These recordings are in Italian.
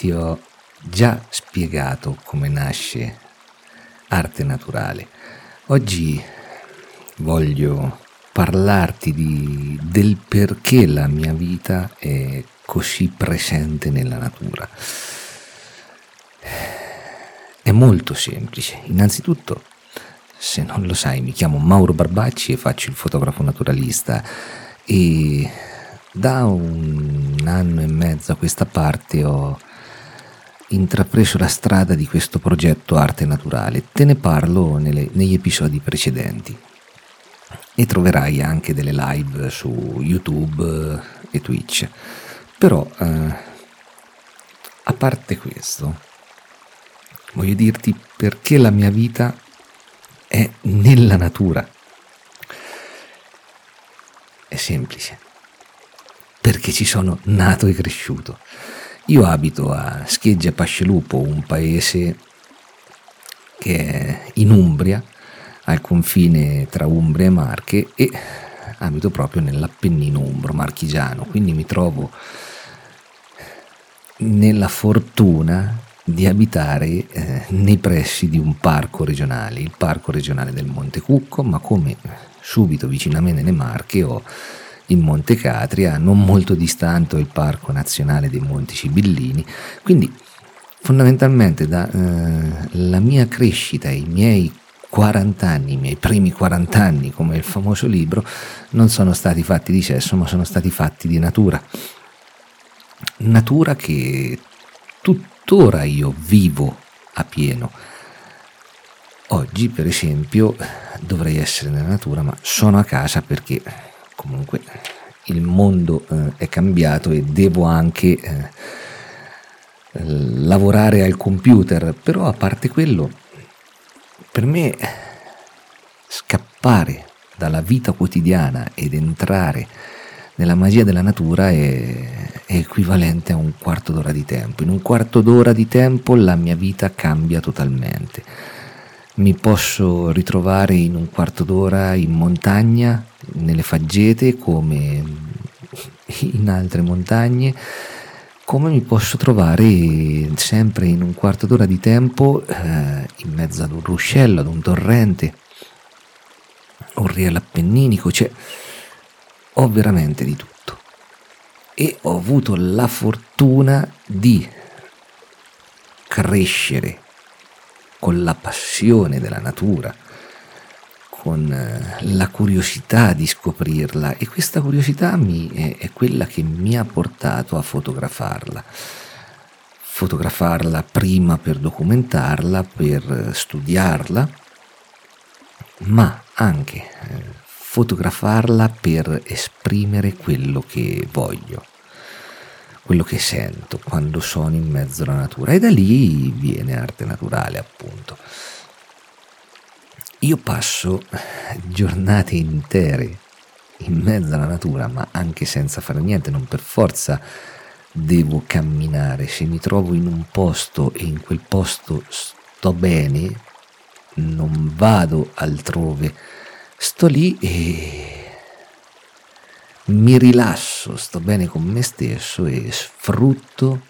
ti ho già spiegato come nasce arte naturale. Oggi voglio parlarti di, del perché la mia vita è così presente nella natura. È molto semplice. Innanzitutto, se non lo sai, mi chiamo Mauro Barbacci e faccio il fotografo naturalista e da un anno e mezzo a questa parte ho intrapreso la strada di questo progetto Arte Naturale. Te ne parlo nelle, negli episodi precedenti e troverai anche delle live su YouTube e Twitch. Però, eh, a parte questo, voglio dirti perché la mia vita è nella natura. È semplice, perché ci sono nato e cresciuto. Io abito a Scheggia Pascelupo, un paese che è in Umbria, al confine tra Umbria e Marche e abito proprio nell'Appennino umbro marchigiano, quindi mi trovo nella fortuna di abitare eh, nei pressi di un parco regionale, il parco regionale del Monte Cucco, ma come subito vicino a me nelle Marche ho il Monte Catria, non molto distante il Parco Nazionale dei Monti Sibillini, quindi fondamentalmente dalla eh, mia crescita, i miei 40 anni, i miei primi 40 anni, come il famoso libro, non sono stati fatti di sesso, ma sono stati fatti di natura. Natura che tuttora io vivo a pieno. Oggi, per esempio, dovrei essere nella natura, ma sono a casa perché comunque il mondo eh, è cambiato e devo anche eh, lavorare al computer, però a parte quello, per me scappare dalla vita quotidiana ed entrare nella magia della natura è, è, equivalente a un quarto d'ora di tempo. In un quarto d'ora di tempo la mia vita cambia totalmente. Mi posso ritrovare in un quarto d'ora in montagna nelle faggete come in altre montagne, come mi posso trovare sempre in un quarto d'ora di tempo eh, in mezzo ad un ruscello, ad un torrente, un riele appenninico, cioè ho veramente di tutto. E ho avuto la fortuna di crescere con la passione della natura, con eh, la curiosità di scoprirla e questa curiosità mi, è, quella che mi ha portato a fotografarla. Fotografarla prima per documentarla, per studiarla, ma anche eh, fotografarla per esprimere quello che voglio, quello che sento quando sono in mezzo alla natura e da lì viene arte naturale appunto. Io passo giornate intere in mezzo alla natura, ma anche senza fare niente, non per forza devo camminare. Se mi trovo in un posto e in quel posto sto bene, non vado altrove, sto lì e mi rilasso, sto bene con me stesso e sfrutto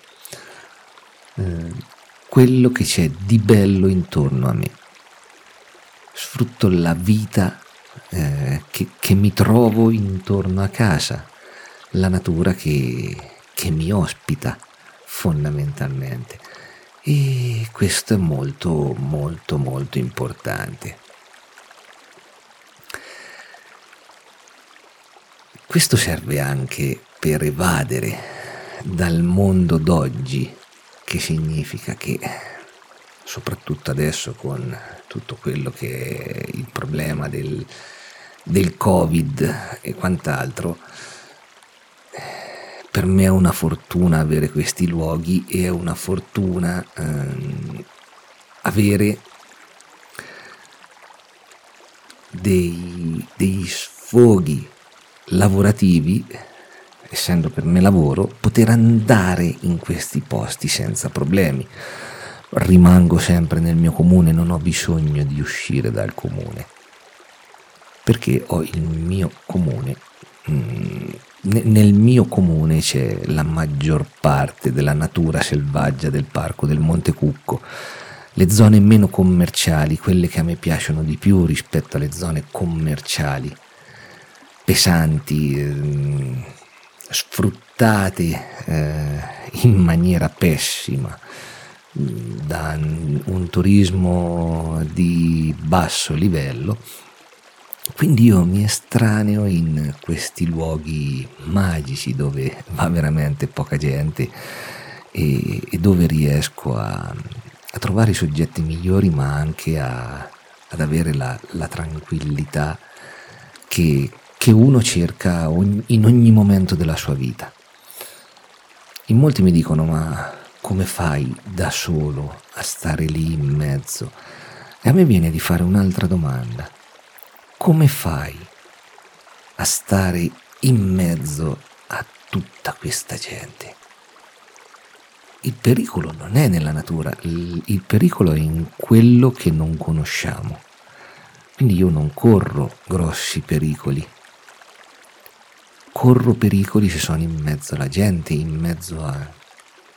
eh, quello che c'è di bello intorno a me sfrutto la vita eh, che, che, mi trovo intorno a casa, la natura che, che mi ospita fondamentalmente. E questo è molto, molto, molto importante. Questo serve anche per evadere dal mondo d'oggi, che significa che soprattutto adesso con tutto quello che è il problema del, del Covid e quant'altro, per me è una fortuna avere questi luoghi e è una fortuna ehm, avere dei, dei sfoghi lavorativi essendo per me lavoro, poter andare in questi posti senza problemi. Rimango sempre nel mio comune, non ho bisogno di uscire dal comune, perché ho il mio comune mm, nel mio comune c'è la maggior parte della natura selvaggia del parco del Monte Cucco, le zone meno commerciali, quelle che a me piacciono di più rispetto alle zone commerciali, pesanti, eh, sfruttate eh, in maniera pessima da un turismo di basso livello. Quindi io mi estraneo in questi luoghi magici dove va veramente poca gente e, e dove riesco a, a, trovare i soggetti migliori ma anche a, ad avere la, la tranquillità che, che, uno cerca in ogni momento della sua vita. In molti mi dicono ma come fai da solo a stare lì in mezzo? E a me viene di fare un'altra domanda come fai a stare in mezzo a tutta questa gente? Il pericolo non è nella natura, il, pericolo è in quello che non conosciamo. Quindi io non corro grossi pericoli. Corro pericoli se sono in mezzo alla gente, in mezzo a,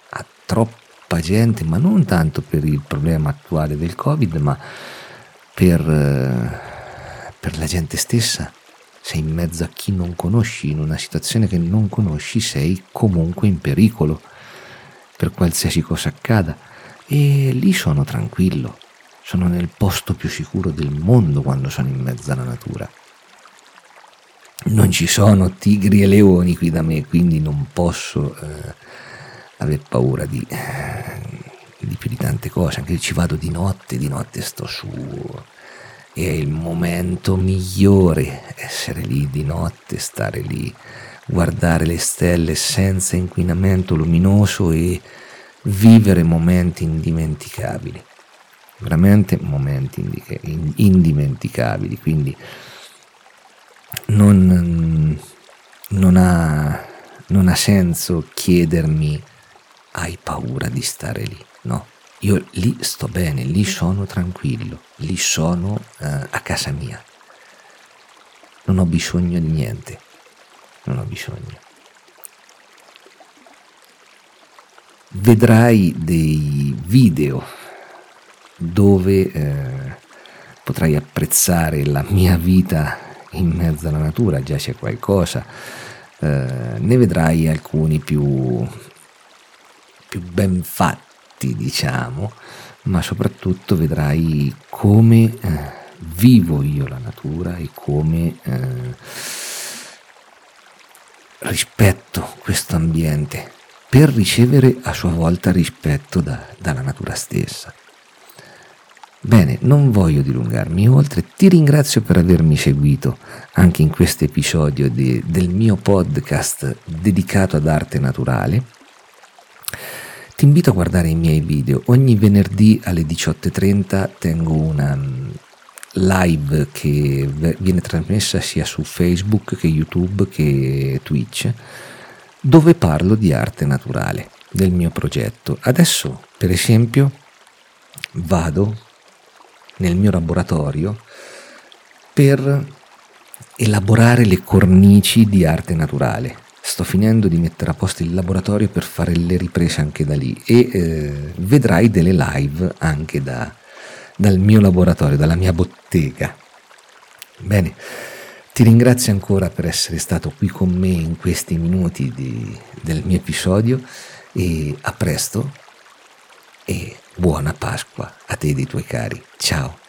a troppa gente, ma non tanto per il problema attuale del Covid, ma per eh, per la gente stessa, sei in mezzo a chi non conosci, in una situazione che non conosci, sei comunque in pericolo per qualsiasi cosa accada. E lì sono tranquillo, sono nel posto più sicuro del mondo quando sono in mezzo alla natura. Non ci sono tigri e leoni qui da me, quindi non posso eh, aver paura di, eh, di più di tante cose. Anche se ci vado di notte, di notte sto su. È il momento migliore essere lì di notte, stare lì, guardare le stelle senza inquinamento luminoso e vivere momenti indimenticabili, veramente momenti indimenticabili, quindi non, non, ha, non ha senso chiedermi hai paura di stare lì, no io lì sto bene, lì sono tranquillo, lì sono eh, a casa mia. Non ho bisogno di niente, non ho bisogno. Vedrai dei video dove eh, potrai apprezzare la mia vita in mezzo alla natura, già c'è qualcosa. Eh, ne vedrai alcuni più, più ben fatti diciamo, ma soprattutto vedrai come eh, vivo io la natura e come eh, rispetto questo ambiente per ricevere a sua volta rispetto da, dalla natura stessa. Bene, non voglio dilungarmi oltre, ti ringrazio per avermi seguito anche in questo episodio de, del mio podcast dedicato ad arte naturale. Ti invito a guardare i miei video. Ogni venerdì alle 18.30 tengo una mm, live che viene trasmessa sia su Facebook che YouTube che Twitch, dove parlo di arte naturale, del mio progetto. Adesso, per esempio, vado nel mio laboratorio per elaborare le cornici di arte naturale sto finendo di mettere a posto il laboratorio per fare le riprese anche da lì e eh, vedrai delle live anche da, dal mio laboratorio, dalla mia bottega. Bene, ti ringrazio ancora per essere stato qui con me in questi minuti di, del mio episodio e a presto e buona Pasqua a te e ai tuoi cari. Ciao.